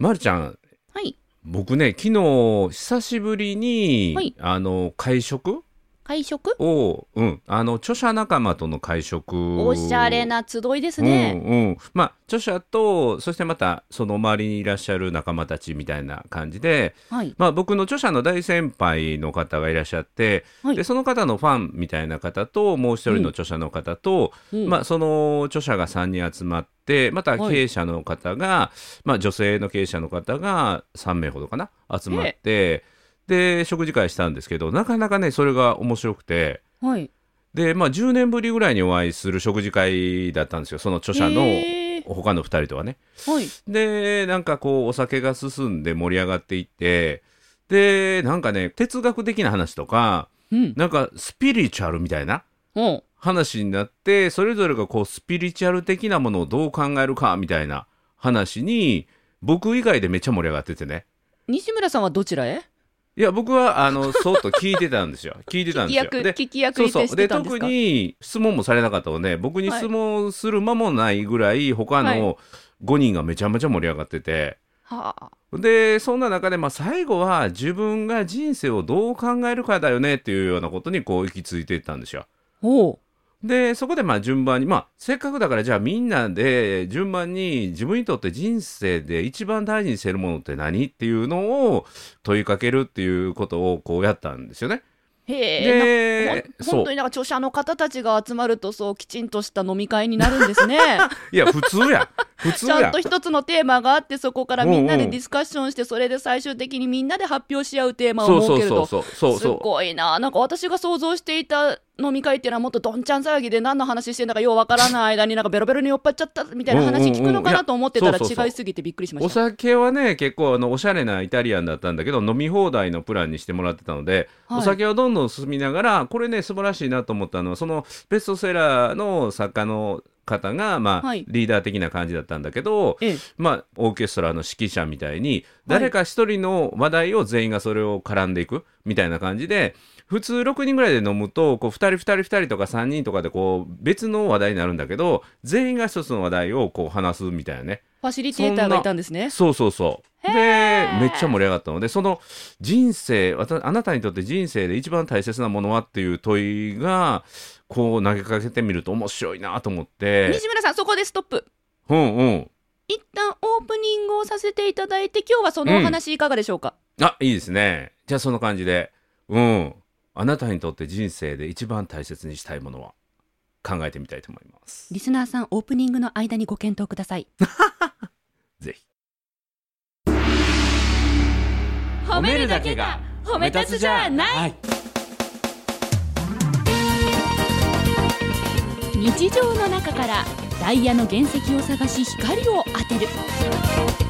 まるちゃんはい。僕ね昨日久しぶりに、はいあの会食会食？を、うん、あの著者仲間との会食。おしゃれな集いですね。うんうん、まあ著者とそしてまたその周りにいらっしゃる仲間たちみたいな感じで、はい。まあ、僕の著者の大先輩の方がいらっしゃって、はい。でその方のファンみたいな方ともう一人の著者の方と、うん。まあ、その著者が3人集まってまたはい。経営者の方が、まあ、女性の経営者の方が3名ほどかな集まってで食事会したんですけどなかなかねそれが面白くて。はい。でまあ、10年ぶりぐらいにお会いする食事会だったんですよその著者の他の2人とはね。はい。でなんかこうお酒が進んで盛り上がっていってでなんかね哲学的な話とかうん。なんかスピリチュアルみたいな話になってそれぞれがこうスピリチュアル的なものをどう考えるかみたいな話に僕以外でめっちゃ盛り上がっててね西村さんはどちらへ？いや僕はあのそっと聞いてたんですよ 聞いてたんですよ。聞き役、で聞き役そうそうで特に質問もされなかったので僕に質問する間もないぐらい他はの5人がめちゃめちゃ盛り上がってて。はあ。でそんな中で、まあ、最後は自分が人生をどう考えるかだよねっていうようなことにこう行き着いていったんですよ。おう。でそこでまあ順番に、まあ、せっかくだからじゃあみんなで順番に自分にとって人生で一番大事にしてるものって何っていうのを問いかけるっていうことをこうやったんですよね。へえ。本当になんか著者の方たちが集まるとそうきちんとした飲み会になるんですね。いや普通や。普通や。ちゃんと一つのテーマがあってそこからみんなでディスカッションしてそれで最終的にみんなで発表し合うテーマを設けると。そうそうそうそう。すごいな。なんか私が想像していた飲み会っていうのはもっとどんちゃん騒ぎで何の話してんだかようわからない。間になんかベロベロに酔っ払っちゃったみたいな話聞くのかなと思ってたら違いすぎてびっくりしまおした。酒はね結構あのおしゃれなイタリアンだったんだけど飲み放題のプランにしてもらってたので、はい。お酒をどんどん進みながらこれね素晴らしいなと思ったのはそのベストセラーの作家の方が、まあはい。リーダー的な感じだったんだけど、ええ。まあ、オーケストラの指揮者みたいに誰か一人の話題を全員がそれを絡んでいくみたいな感じで普通6人ぐらいで飲むとこう2人2人2人とか3人とかでこう別の話題になるんだけど全員が一つの話題をこう話すみたいなね。ファシリテーターがいたんですね。そうそうそう。でめっちゃ盛り上がったの。でその人生あなたにとって人生で一番大切なものはっていう問いがこう投げかけてみると面白いなと思って。西村さんそこでストップ。うんうん。一旦オープニングをさせていただいて今日はそのお話いかがでしょうか、あいいですね。じゃあそんな感じで。うんあなたにとって人生で一番大切にしたいものは？考えてみたいと思います。リスナーさんオープニングの間にご検討ください。ぜひ。褒めるだけが褒め立つじゃない。日常の中からダイヤの原石を探し光を当てる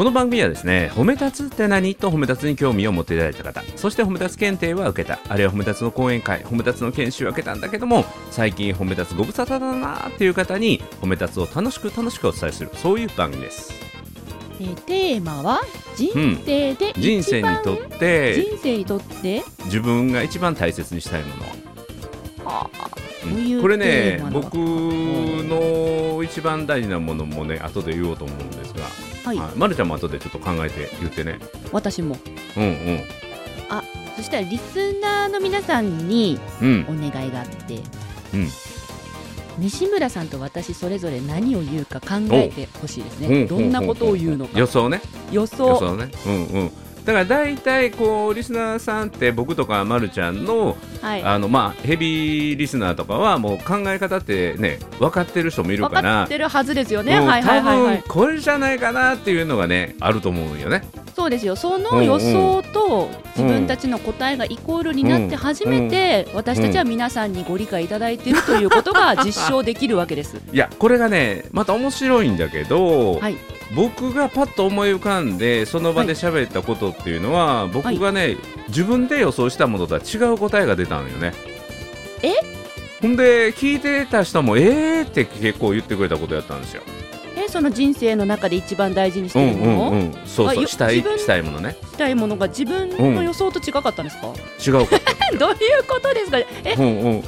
この番組はですね褒め立つって何？と褒め立つに興味を持っていただいた方そして褒め立つ検定は受けた。あるいは褒め立つの講演会褒め立つの研修は受けたんだけども最近褒め立つご無沙汰だなっていう方に褒め立つを楽しく楽しくお伝えするそういう番組です。えーテーマは人生で人生一番にとって人生にとって自分が一番大切にしたいもの。はあうん。これね僕の一番大事なものもね後で言おうと思うんですが、はい、はい。まるちゃんも後でちょっと考えて言ってね。私も。うんうん。そしたらリスナーの皆さんにうん。お願いがあって、うん。西村さんと私それぞれ何を言うか考えてほしいですね。うんどんなことを言うのか。予想ね。予予想想ね。うんうんだから大体こうリスナーさんって僕とかまるちゃんのはい。あのまあヘビーリスナーとかはもう考え方ってね分かってる人もいる分かからってるはずですよね、うんはいはいはいはい。多分これじゃないかなっていうのがねあると思うんよね。そうですよ。その予想と自分たちの答えがイコールになって初めて私たちは皆さんにご理解いただいているということが実証できるわけです。いやこれがねまた面白いんだけど、はい僕がパッと思い浮かんでその場で喋ったことっていうのは、僕がね、自分で予想したものとは違う答えが出たのよね。え？ほんで聞いてた人も「えー」って結構言ってくれたことやったんですよ。えその人生の中で一番大事にしうんているもの、うんうんそうあよそうしたいしたいものね。したいものが自分の予想と違かったんですか、違うかった。どういうことですか？え？うんうん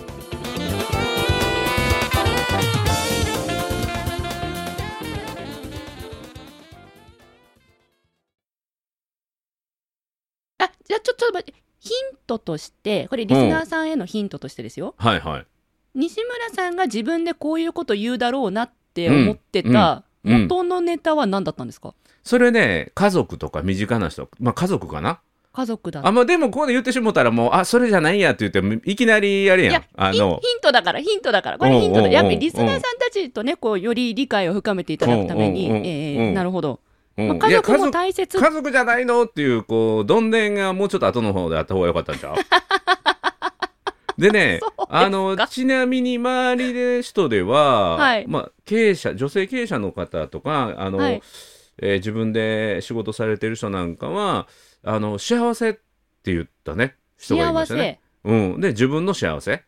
じゃあちょちょっと待ってヒントとしてこれリスナーさんへのヒントとしてですよ、はいはい。西村さんが自分でこういうこと言うだろうなって思ってたうん。うん。元のネタは何だったんですか、それね家族とか身近な人まあ家族かな？家族だ。あまあでもここで言ってしもったらもうあそれじゃないやって言っていきなりやるやん。あのヒントだからヒントだから。これヒントうんうんうんだやっぱりリスナーさんたちとねこうより理解を深めていただくために、なるほど、うん。まあ、家族も大切。家族じゃないのっていうこうどんでんがもうちょっと後の方であった方が良かったんちゃう？でねあのちなみに周りで人では、はい。まあ、経営者女性経営者の方とかあの、はい。えー自分で仕事されてる人なんかはあの幸せって言ったね人がいま幸したね。せ。うん、で自分の幸せ、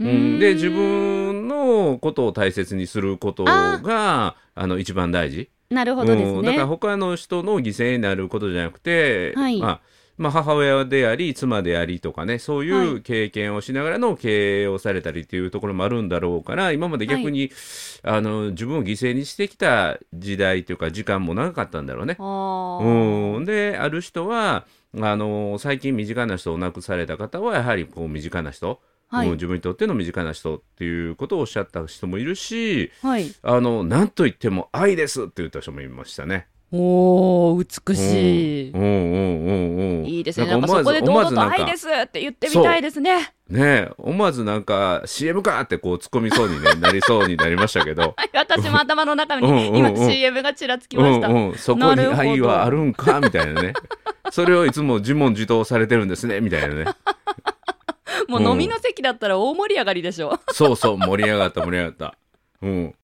ううん、ん。で自分のことを大切にすることがあの一番大事。なるほどですうん、だからね、他の人の犠牲になることじゃなくて、はい。まあまあ、母親であり妻でありとかねそういはう経験をしながらの経営をされたりっていうところもあるんだろうから今まで逆に、あの自分を犠牲にしてきた時代というか時間も長かったんだろうね。うん、である人はあの最近身近な人を亡くされた方はやはりこう身近な人、はい。うん自分にとっての身近な人っていうことをおっしゃった人もいるしはい。あの何と言っても愛ですって言った人もいましたね。おー美しい、うんうんうんうんいいですね。なんかそこで堂々と愛ですって言ってみたいですね。ねえ思わずなんか CM かってこう突っ込みそうに、ね、なりそうになりましたけど。は い私も頭の中に今 CM がちらつきました、うんうん、そこに愛はあるんか？みたいなね。それをいつも自問自答されてるんですねみたいなねもう飲みの席だったら大盛り上がりでしょ。そうそう盛り上がった盛り上がった。うん。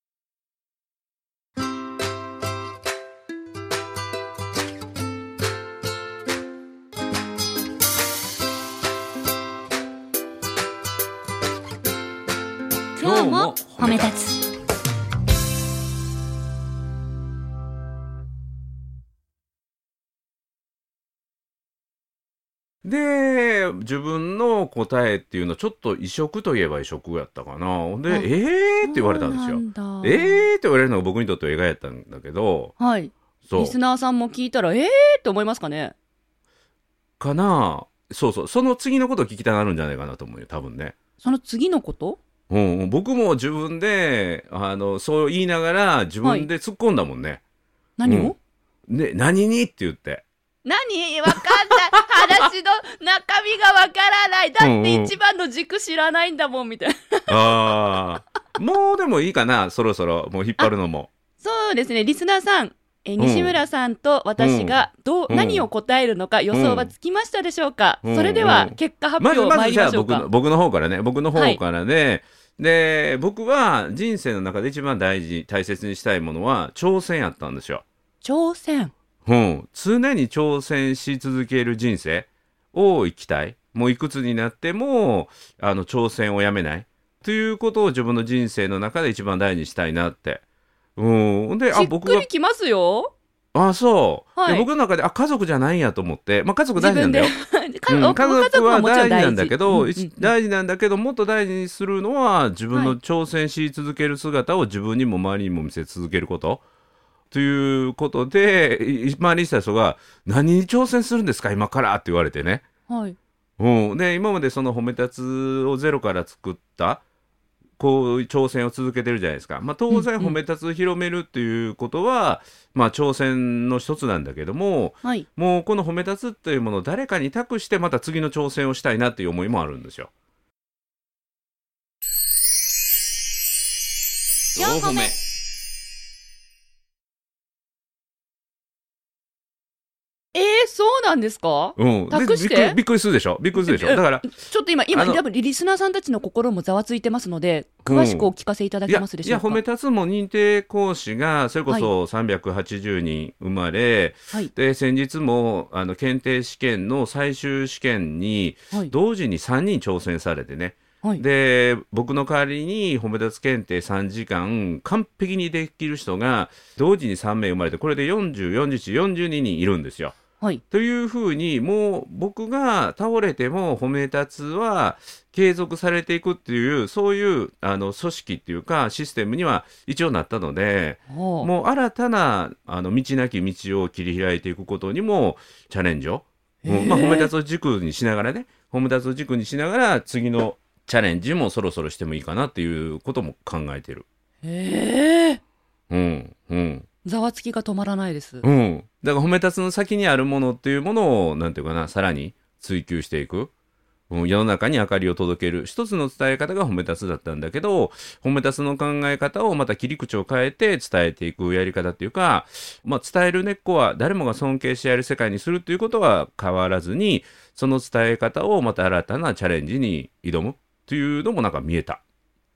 今日も褒め立つ。で自分の答えっていうのちょっと異色といえば異色やったかな。ほんであ「えー?」って言われたんですよ。そうなんだ。えーって言われるのが僕にとっては意外やったんだけど。はい。リスナーさんも聞いたらえーって思いますかね？かな。そうそう。その次のことを聞きたがるんじゃないかなと思うよ多分ね。その次のこと？うんうん、僕も自分であのそう言いながら自分で突っ込んだもんね。何を、うん。ね何に？って言って。何わかんない。話の中身がわからない。だって一番の軸知らないんだもんみたいな。ああもうでもいいかなそろそろ。もう引っ張るのも。そうですね。リスナーさんえ西村さんと私がどう、うん。何を答えるのか予想はつきましたでしょうか、うん。それではうん結果発まず表まずじゃあましょうか、僕の僕の方からね。僕の方からね、で僕は人生の中で一番大事大切にしたいものは挑戦やったんですよ。挑戦うん、常に挑戦し続ける人生を生きたい。もういくつになってもあの挑戦をやめないということを自分の人生の中で一番大事にしたいなって。うん、でしっくあ僕がりきますよ。あそう、はい。で僕の中であ家族じゃないんやと思って、まあ、家族大事なんだよ。かうん。ご家族は大事なんだけど、うんうん一大事なんだけどもっと大事にするのは自分の挑戦し続ける姿を自分にも周りにも見せ続けること。ということでい周りにした人が「何に挑戦するんですか今から」って言われてね。はい。うん、で今までその褒め立つをゼロから作ったこう挑戦を続けてるじゃないですか、まあ、当然うんうん。褒め立つを広めるっていうことは、まあ、挑戦の一つなんだけどもはい。もうこの褒め立つっていうものを誰かに託してまた次の挑戦をしたいなっていう思いもあるんですよ。四歩目そうなんですか？うん、で託して？びっくりびっくりするでしょ？びっくりするでしょ？だからちょっと今今あの多分リスナーさんたちの心もざわついてますので詳しくお聞かせいただけますでしょうか？いや褒め立つも認定講師がそれこそ380人生まれ、はい。で先日もあの検定試験の最終試験にはい。同時に3人挑戦されてね。はい。で僕の代わりに褒め立つ検定3時間完璧にできる人が同時に3名生まれてこれで404142人いるんですよ。はい。というふうにもう僕が倒れても褒め立つは継続されていくっていうそういうあの組織っていうかシステムには一応なったのでもう新たなあの道なき道を切り開いていくことにもチャレンジを、うんまあ、褒め立つを軸にしながらね褒め立つを軸にしながら次のチャレンジもそろそろしてもいいかなっていうことも考えてる。へえうんうんざわつきが止まらないです。うん、だから褒め立つの先にあるものっていうものをなんていうかなさらに追求していく、うん、世の中に明かりを届ける。一つの伝え方が褒め立つだったんだけど褒め立つの考え方をまた切り口を変えて伝えていくやり方っていうか、まあ、伝える根っこは誰もが尊敬し合える世界にするっていうことは変わらずにその伝え方をまた新たなチャレンジに挑むっていうのもなんか見えた。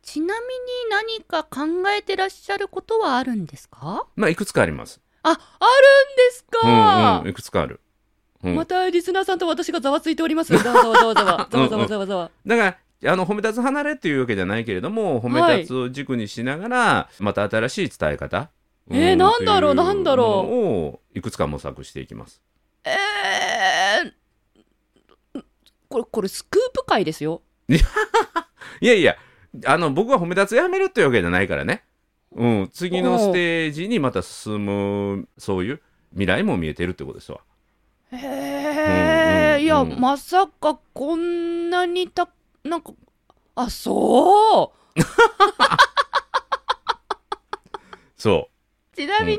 ちなみに何か考えてらっしゃることはあるんですか？まあ、いくつかあります。あ、あるんですうんか、うん、いくつかある。うんまたリスナーさんと私がざわついております。ざわざわざわざわ。ざわざわざわざわ。だからあの褒め立つ離れっていうわけじゃないけれども褒め立つを軸にしながら、また新しい伝え方、えーなんだろう？なんだろう？をいくつか模索していきます。えー、これ、これスクープ会ですよ。いやいやあの僕は褒め立つやめるっていうわけじゃないからね、うん、次のステージにまた進むそういう未来も見えてるってことですわ。へうんえ、いや、うん。うんまさかこんなにた、なんか、あ、そう？そちなみに、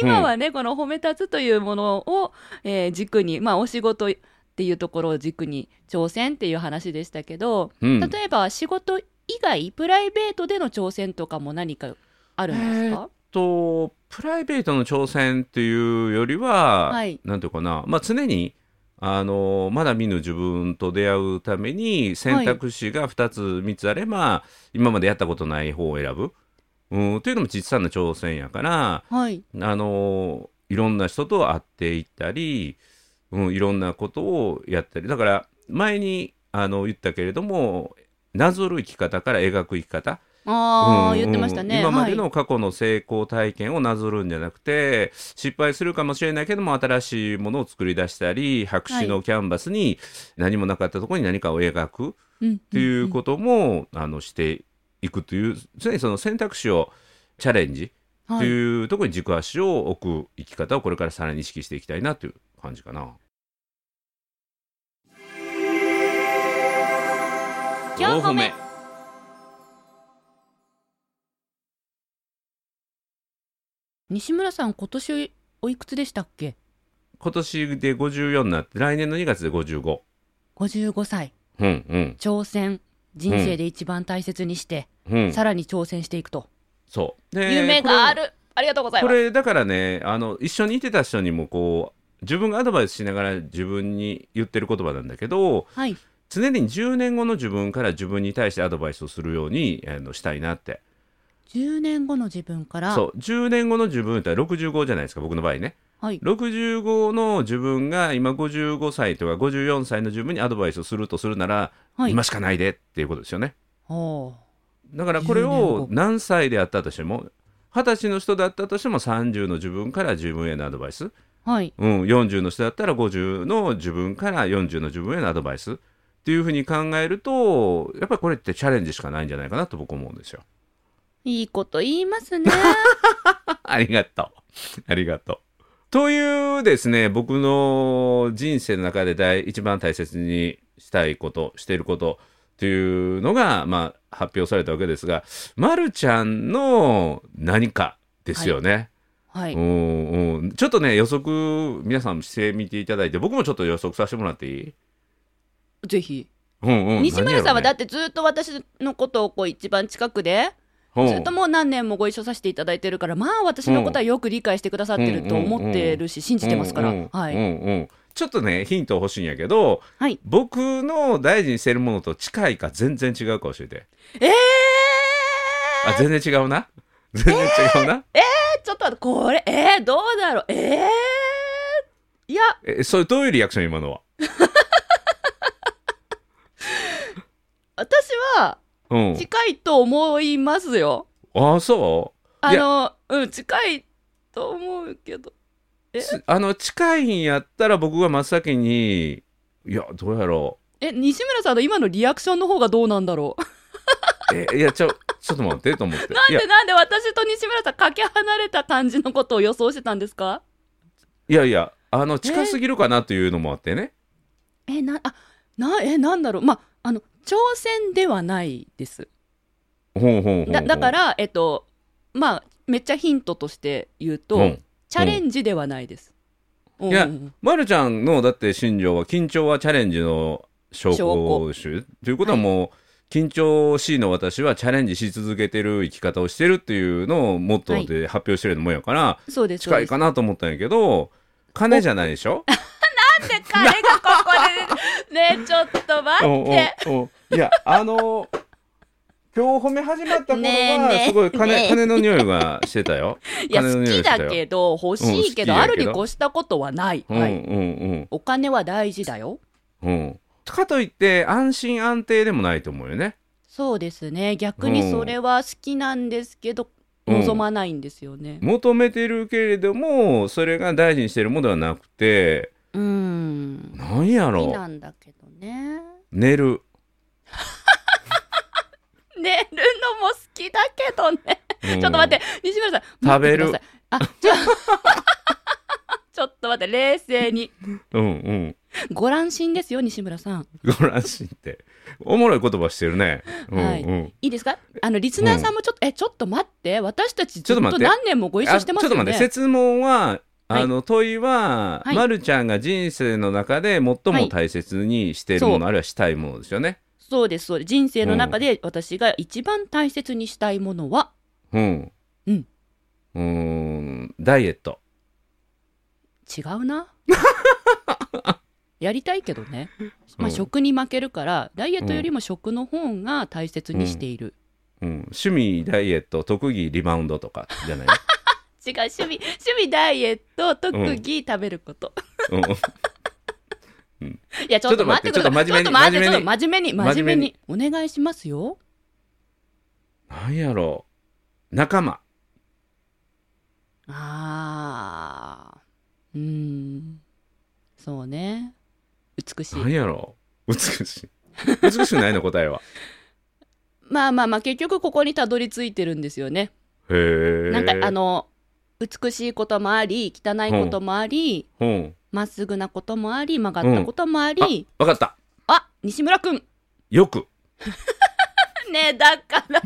今はね、この褒め立つというものを、えー軸に、まあ、お仕事っていうところを軸に挑戦っていう話でしたけど、う、うん、例えば仕事以外、プライベートでの挑戦とかも何かあるんですか、とプライベートの挑戦っていうよりは、はい。なんていうかな、まあ、常にあのまだ見ぬ自分と出会うために選択肢が2つ3つあれば、今までやったことない方を選ぶ、うん、というのも小さな挑戦やからはい。あのいろんな人と会っていったり、うん、いろんなことをやったり。だから前にあの言ったけれどもなぞる生き方から描く生き方。ああ、うん言ってましたね。今まではい。の過去の成功体験をなぞるんじゃなくて、失敗するかもしれないけども新しいものを作り出したり白紙のキャンバスに何もなかったところに何かを描くっうんていうことも、あのしていくという常にその選択肢をチャレンジとはい。いうところに軸足を置く生き方をこれからさらに意識していきたいなという感じかな。今日褒め西村さん、今年おいくつでしたっけ？今年で54になって来年の2月で55。55歳。うんうん挑戦。人生で一番大切にして、うん、さらに挑戦していくと。そう。で夢があこれる。ありがとうございます。これだからねあの一緒にいてた人にもこう自分がアドバイスしながら自分に言ってる言葉なんだけどはい。常に10年後の自分から自分に対してアドバイスをするようにあのしたいなって。10年後の自分から、そう。10年後の自分って65じゃないですか僕の場合ね。はい。65の自分が今55歳とか54歳の自分にアドバイスをするとするなら、はい。今しかないでっていうことですよね。おだからこれ10年を後。何歳であったとしても20歳の人だったとしても30の自分から自分へのアドバイス。はい。うん、40の人だったら50の自分から40の自分へのアドバイスっていうふうに考えるとやっぱりこれってチャレンジしかないんじゃないかなと僕思うんですよ。いいこと言いますね。ありがとう。ありがとう。というですね僕の人生の中で大一番大切にしたいことしていることっていうのが、まあ、発表されたわけですが、ま、るちゃんの何かですよね。はい。うんうん、ちょっとね予測皆さんしてみていただいて僕もちょっと予測させてもらっていい、ぜひ。うんうん、西村さんはだっってずっと私のことをこう一番近くで、てずっともう何年もご一緒させていただいてるから、まあ私のことはよく理解してくださってると思ってるし、信じてますから。ちょっとねヒント欲しいんやけどはい。僕の大事にしてるものと近いか全然違うか教えて。えー！あ全然違うな？全然違うな、ちょっと待って、これ、えー、どうだろう、えー、いや、えそれどういうリアクション今のは？私はうん。近いと思いますよ。ああ、そう？あの、うん、近いと思うけど。え？つあの、近いんやったら僕が真っ先に、いや、どうやろえ、西村さんの今のリアクションの方がどうなんだろう。う。え、いや、ちょ、ちょっと待ってと思って。なんでなんで私と西村さんかけ離れた感じのことを予想してたんですか？いやいや、あの、近すぎるかなというのもあってね。え、な、あ、な、え、なんだろう。ま、あの、挑戦ではないです。だだから、えっと、まあ、めっちゃヒントとして言うと、うん。チャレンジではないです。うん。いやまるちゃんのだって心情は緊張はチャレンジの証拠集ということはもう、緊張しいの私はチャレンジし続けてる生き方をしてるっていうのをモットーで発表してるのもんやから、そうです。近いかなと思ったんやけど金じゃないでしょ？で彼がここで、ねえちょっと待って。おうおいやあの今日褒め始まった頃はすごい金,、ねえ金の匂いがしてたよ。いや、好きだけど、欲しいけど、うん好あるに越したことはない。うんうはい。んお金は大事だよ。うんうん。かといって安心安定でもないと思うよね。そうですね。逆にそれは好きなんですけど、うん望まないんですよね。求めてるけれどもそれが大事にしてるものではなくてうーん。なんや好きろなんだけどね。寝る 寝るのも好きだけどね。ちょちょっと待って、西村さん。食べるあ、ちょ、ちょっと待って、冷静に。うんうんご乱心ですよ、西村さん。ごらしいっておもろい言葉してるねうんうん、はいいいですか？あの、リスナーさんもちょっと、え、ちょっと待って、私たちずっとちょっと待って何年もご一緒してますよね。あちょっと待って質問ははいあの問いは、はいまるちゃんが人生の中で最も大切にしているもの、そうあるいはしたいものですよね。そうです、そうです。人生の中で私が一番大切にしたいものは、うん。うん。うーんダイエット。違うな。やりたいけどね。まあ、うん食に負けるから、ダイエットよりも食の方が大切にしている。うん、趣味ダイエット特技リバウンドとかじゃない、違う、趣味、趣味ダイエット、特技食べること。うん、いや、ちょっと待って。ちょっと真面目に真真面目に、真面目に。お願いしますよ。なんやろう仲間あー。うーん。そうね。美しいなん。やろう美しい美しくないの答えは まあまあまあ、結局ここにたどり着いてるんですよね。へえなんかあの、美しいこともあり、汚いこともあり、うん。まっすぐなこともあり、曲がったこともあり、わかった。あ西村くん。よく。ねえ、だから、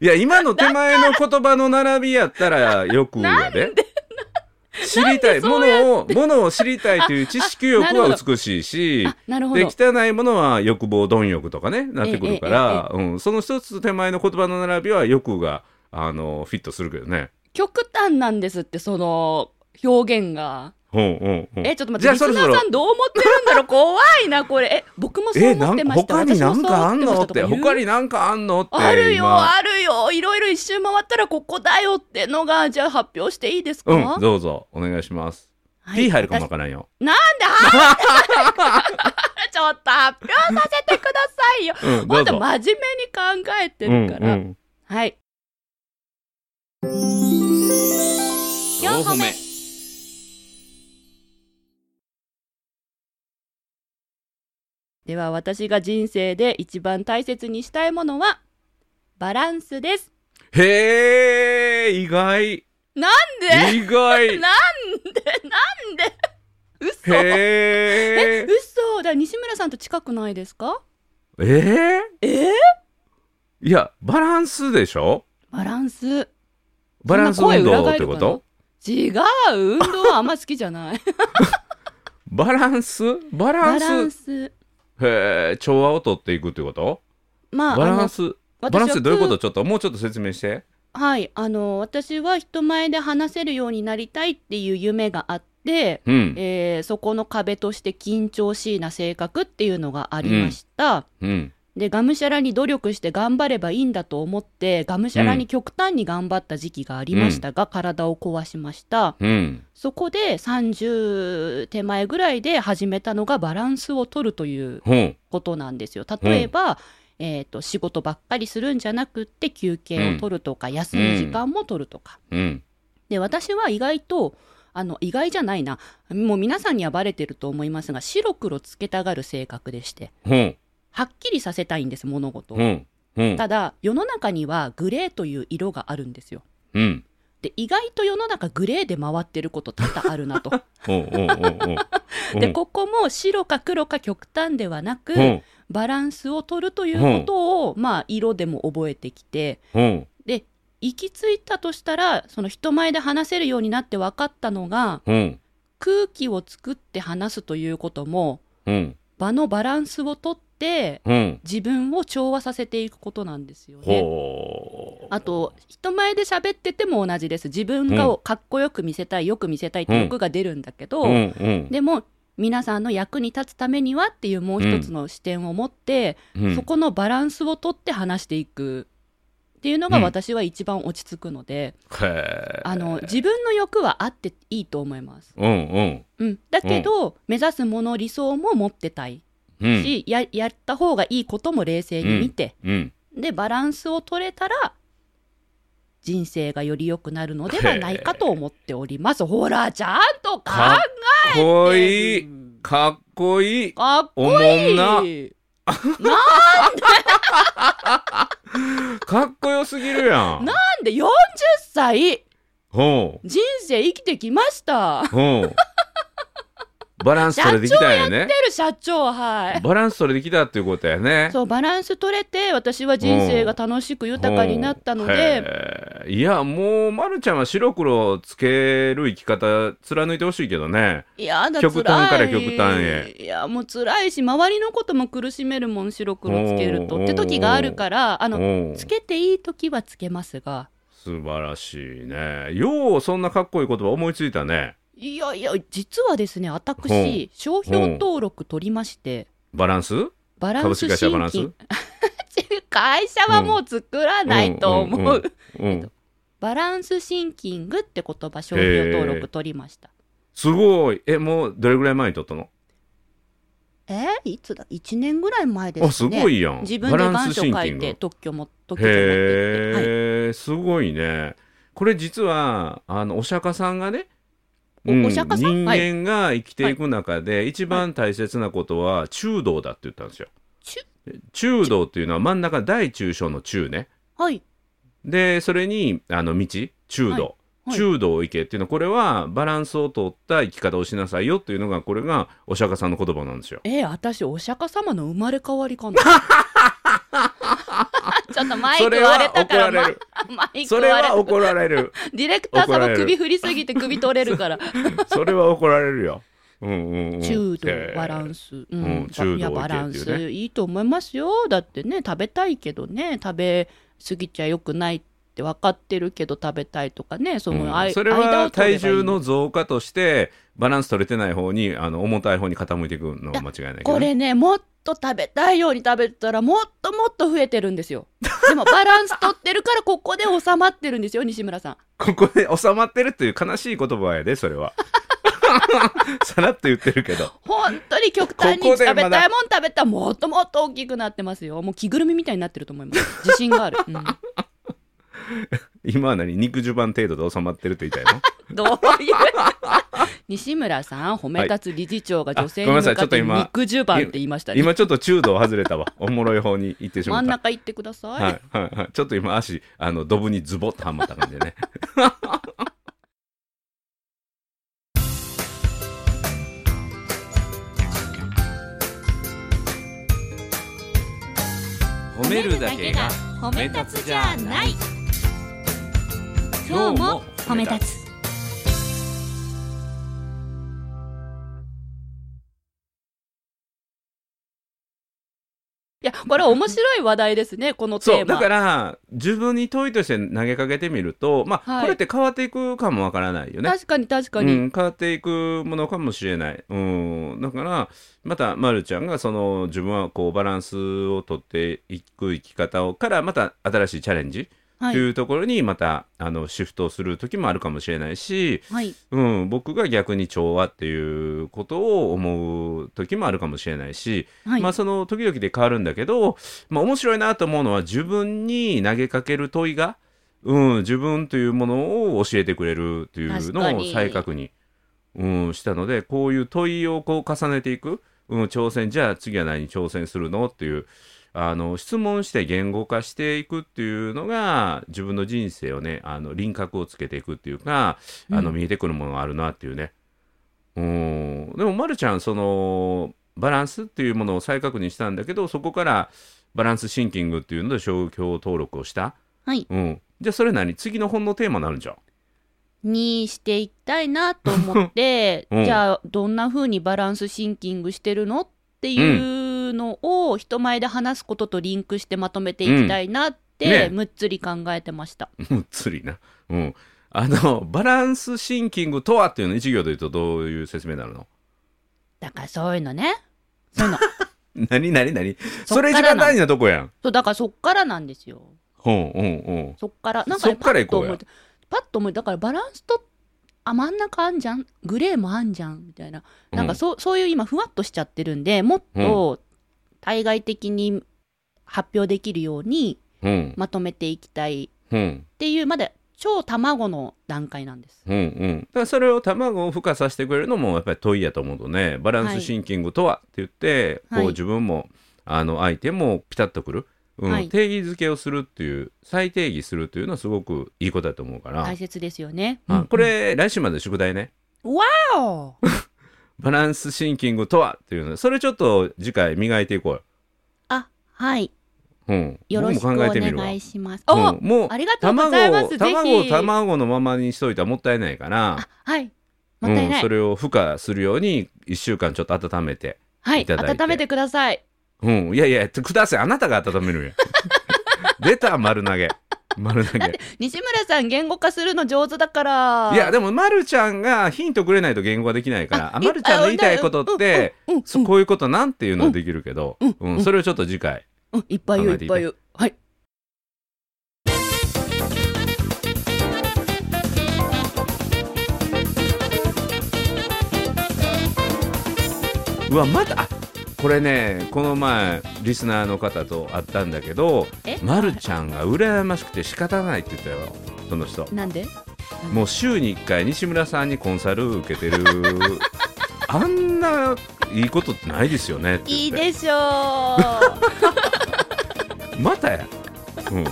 いや今の手前の言葉の並びやったらよくやで。知りたい。ものをものを知りたいという知識欲は美しいしでど。汚いものは欲望貪欲とかねなってくるから、うん、その一つ手前の言葉の並びは欲があのフィットするけどね。極端なんですって、その表現が。うんうんうん、え、ちょっと待って、リスナさんどう思ってるんだろう？怖いな、これ。え、僕もそうえなん思ってました。他になんかあんの？って他になんかあんのってあるよ、今あるよ。いろいろ一周回ったらここだよってのが、じゃあ発表していいですか、うんどうぞお願いします。はい P 入るかもわからんよ。なんで ちょっと発表させてくださいよ。うん、どもっと。真面目に考えてるから。うんうんはい。四歩目。では私が人生で一番大切にしたいものはバランスです。へえ意外。なんで？意外。なんで？なんで？嘘。えへえ嘘。だ西村さんと近くないですか？えー、えー、いやバランスでしょ？バランスバランス運動ってこと？違う運動はあんま好きじゃない。バランス？バランス？へえ調和を取っていくってこと？まあバランス？バランスどういうこと？ちょっともうちょっと説明して。はいあの私は人前で話せるようになりたいっていう夢があって、うん。えーそこの壁として緊張しいな性格っていうのがありました、うんでがむしゃらに努力して頑張ればいいんだと思ってがむしゃらに極端に頑張った時期がありましたが、体を壊しました。うん。そこで30手前ぐらいで始めたのがバランスを取るということなんですよ。例えば、えーえー、と仕事ばっかりするんじゃなくって休憩を取るとか、休む時間も取るとか。うん。で私は意外とあの意外じゃないな。もう皆さんにはバレてると思いますが白黒つけたがる性格でして。う。んはっきりさせたいんです物事を、うんうん。ただ世の中にはグレーという色があるんですよ。うん。で意外と世の中グレーで回ってること多々あるなと。でここも白か黒か極端ではなく、うん。バランスを取るということを、まあ色でも覚えてきて。うん。で行き着いたとしたらその人前で話せるようになって分かったのがうん。空気を作って話すということもうん。場のバランスをとってうん。自分を調和させていくことなんですよね。あと人前で喋ってても同じです。自分がかっこよく見せたいよく見せたいって欲が出るんだけど、うんうん。でも皆さんの役に立つためにはっていうもう一つの視点を持って、うん。そこのバランスをとって話していくっていうのがうん。私は一番落ち着くので、へえあの自分の欲はあっていいと思います。うんうん。うん、だけど、目指すもの理想も持ってたいうん。し、ややった方がいいことも冷静に見て、うん。でバランスを取れたら人生がより良くなるのではないかと思っております。ほらちゃんと考かっこいえい。かっこいい。かっこいい。おもんな。かっこよすぎるやん。なんで？40歳人生生きてきました。バランス社取れてきたんやね。出る社長はい。バランス取れてきたっていうことやね。そうバランス取れて私は人生が楽しく豊かになったので、へえいやもうまるちゃんは白黒つける生き方貫いてほしいけどね。いやだ極端から辛い極端へ。い。やもう辛いし周りのことも苦しめるもん白黒つけると。って時があるからあのつけていい時はつけますが。素晴らしいね。ようそんなかっこいい言葉思いついたねいやいや実はですねほ私商標登録取りまして。バランス？バラン株式会社ス新バランス？規。会社はもう作らないと思う,、バランスシンキングって言葉商標登録取りました。すごい。えもうどれぐらい前に撮ったの？えいつだ？1年ぐらい前であすすね。ごいやん。自分で願書書いて特許も特許証持ってって、はい、へえ、すごいね。これ実はあのお釈迦さんがね、おお釈迦さん？人間が生きていく中で一番大切なことは中道だって言ったんですよ。中？中道っていうのは真ん中大中小の中ね。はい。でそれにあの道中道、はい。はい。中道を行けっていうのはこれはバランスを取った生き方をしなさいよっていうのがこれがお釈迦さんの言葉なんですよ。えー、私お釈迦様の生まれ変わりかな？ち ょっとマイクそれ割れたからは怒られる。ママイクそれ割れたは怒られる。ディレクター怒られる様首振りすぎて首取れるから。それは怒られるよ。うんうんうん、中度バランス、ううん。ん中度バランスいいと思いますよ。だってね食べたいけどね食べ過ぎちゃよくないって分かってるけど食べたいとかねその、うん。それ間は体重の増加としてバランス取れてない方にあの重たい方に傾いていくのは間違いないけど、ね、これねもっと食べたいように食べてたらもっともっと増えてるんですよ。でもバランス取ってるからここで収まってるんですよ西村さん。ここで収まってるっていう悲しい言葉やでそれは。さらっと言ってるけど。本当に極端に食べたいもん食べたらもっともっと大きくなってますよ。もう着ぐるみみたいになってると思います。自信がある、うん 今は何肉襦袢程度で収まってるって言いたいの？どういう？西村さん褒め立つ理事長が女性にあごめんなさ向かってい。ちょっと今肉襦袢って言いましたね。今ちょっと中道外れたわ。おもろい方に行ってしま真んった中行ってください、はいはいはい。ちょっと今足あのドブにズボッとはまった感じでね。褒めるだけが褒め立つじゃない今日も褒め立つ。いやこれ面白い話題ですねこのテーマ。そうだから自分に問いとして投げかけてみるとまあ、はい。これって変わっていくかもわからないよね。確かに確かに、うん、変わっていくものかもしれない、うん、だからまたまるちゃんがその自分はこうバランスをとっていく生き方をからまた新しいチャレンジはいとい。うところにまたあのシフトする時もあるかもしれないし、はい。うん、僕が逆に調和っていうことを思う時もあるかもしれないし、はい、まあその時々で変わるんだけど、まあ面白いなと思うのは自分に投げかける問いが、うん、自分というものを教えてくれるというのを再確認、うん、したのでこういう問いをこう重ねていく、うん、挑戦じゃあ次は何に挑戦するのっていうあの質問して言語化していくっていうのが自分の人生をねあの輪郭をつけていくっていうか、あのうん見えてくるものがあるなっていうね。うん。でも、ま、るちゃんそのバランスっていうものを再確認したんだけどそこからバランスシンキングっていうので商標登録をした、はい。うん、じゃあそれ何？次の本のテーマになるんじゃん。にしていきたいなと思って、うん。じゃあどんな風にバランスシンキングしてるの？っていうのを人前で話すこととリンクしてまとめていきたいなっうんて、ねむっつり考えてました。むっつりな。うん。あの、バランスシンキングとはっていうの一行で言うとどういう説明になるの？だからそういうのね。そういうの。何何何？そそれ一番大事なとこやん。そう、だからそっからなんですよ。うんうんうん。そっから。なんか、ね、そっから行こうやパッと思いパッと思い、だからバランスと、あ、真ん中あんじゃんグレーもあんじゃんみたいな。なんかそう、そういう今ふわっとしちゃってるんで、もっと対外的に発表できるようにうん。まとめていきたいうん。っていう、まだ超卵の段階なんです。うんうん。だからそれを卵を孵化させてくれるのもやっぱり問いやと思うとね、バランスシンキングとはって言って、はい。こう自分も、あの相手もピタッとくる。うん。はい。定義づけをするっていう再定義するっていうのはすごくいいことだと思うから、大切ですよね。あこれ来週まで宿題ね。わおバランスシンキングとはっていうのそれちょっと次回磨いていこうよ、あ、はい。うん、よろしくお願いします。うんお、もうありがとうございます。ぜ卵をひ。卵のままにしといたらもったいないからあ、はい。もったいない。うん、それを孵化するように1週間ちょっと温めてはいい。ただいて温めてください。うんいやいやくださいあなたが温めるんや 出た丸投げ丸投げ西村さん言語化するの上手だから。いやでも、ま、るちゃんがヒントくれないと言語ができないからああまるちゃんの言いたいことってこういうことなんていうのはできるけど、うんそれをちょっと次回うんいっぱい言ういっぱい言う。はい。うわまたあこれねこの前リスナーの方と会ったんだけどえ？まるちゃんが羨ましくて仕方ないって言ったよその人。なんで？もう週に1回西村さんにコンサル受けてる。あんないいことってないですよねいいでしょ またや、うん、う。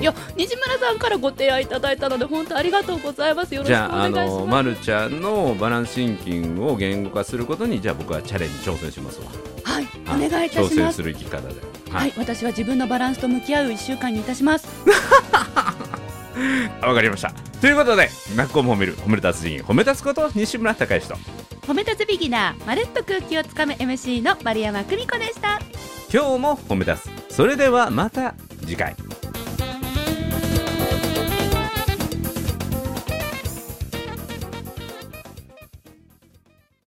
いや、西村さんからご提案いただいたので、本当ありがとうございます。よろしくおじゃああ願いします。の、ま、るちゃんのバランスシンキングを言語化することにじゃあ僕はチャレンジ挑戦しますわはい、あお願いいた挑します。戦する生き方でははいい、私は自分のバランスと向き合う一週間にいたします。わかりましたということで学校も褒める褒める達人褒め立つこと西村孝之と褒め立つビギナー、まるっと空気をつかむ MC の丸山久美子でした。今日も褒め立つそれではまた次回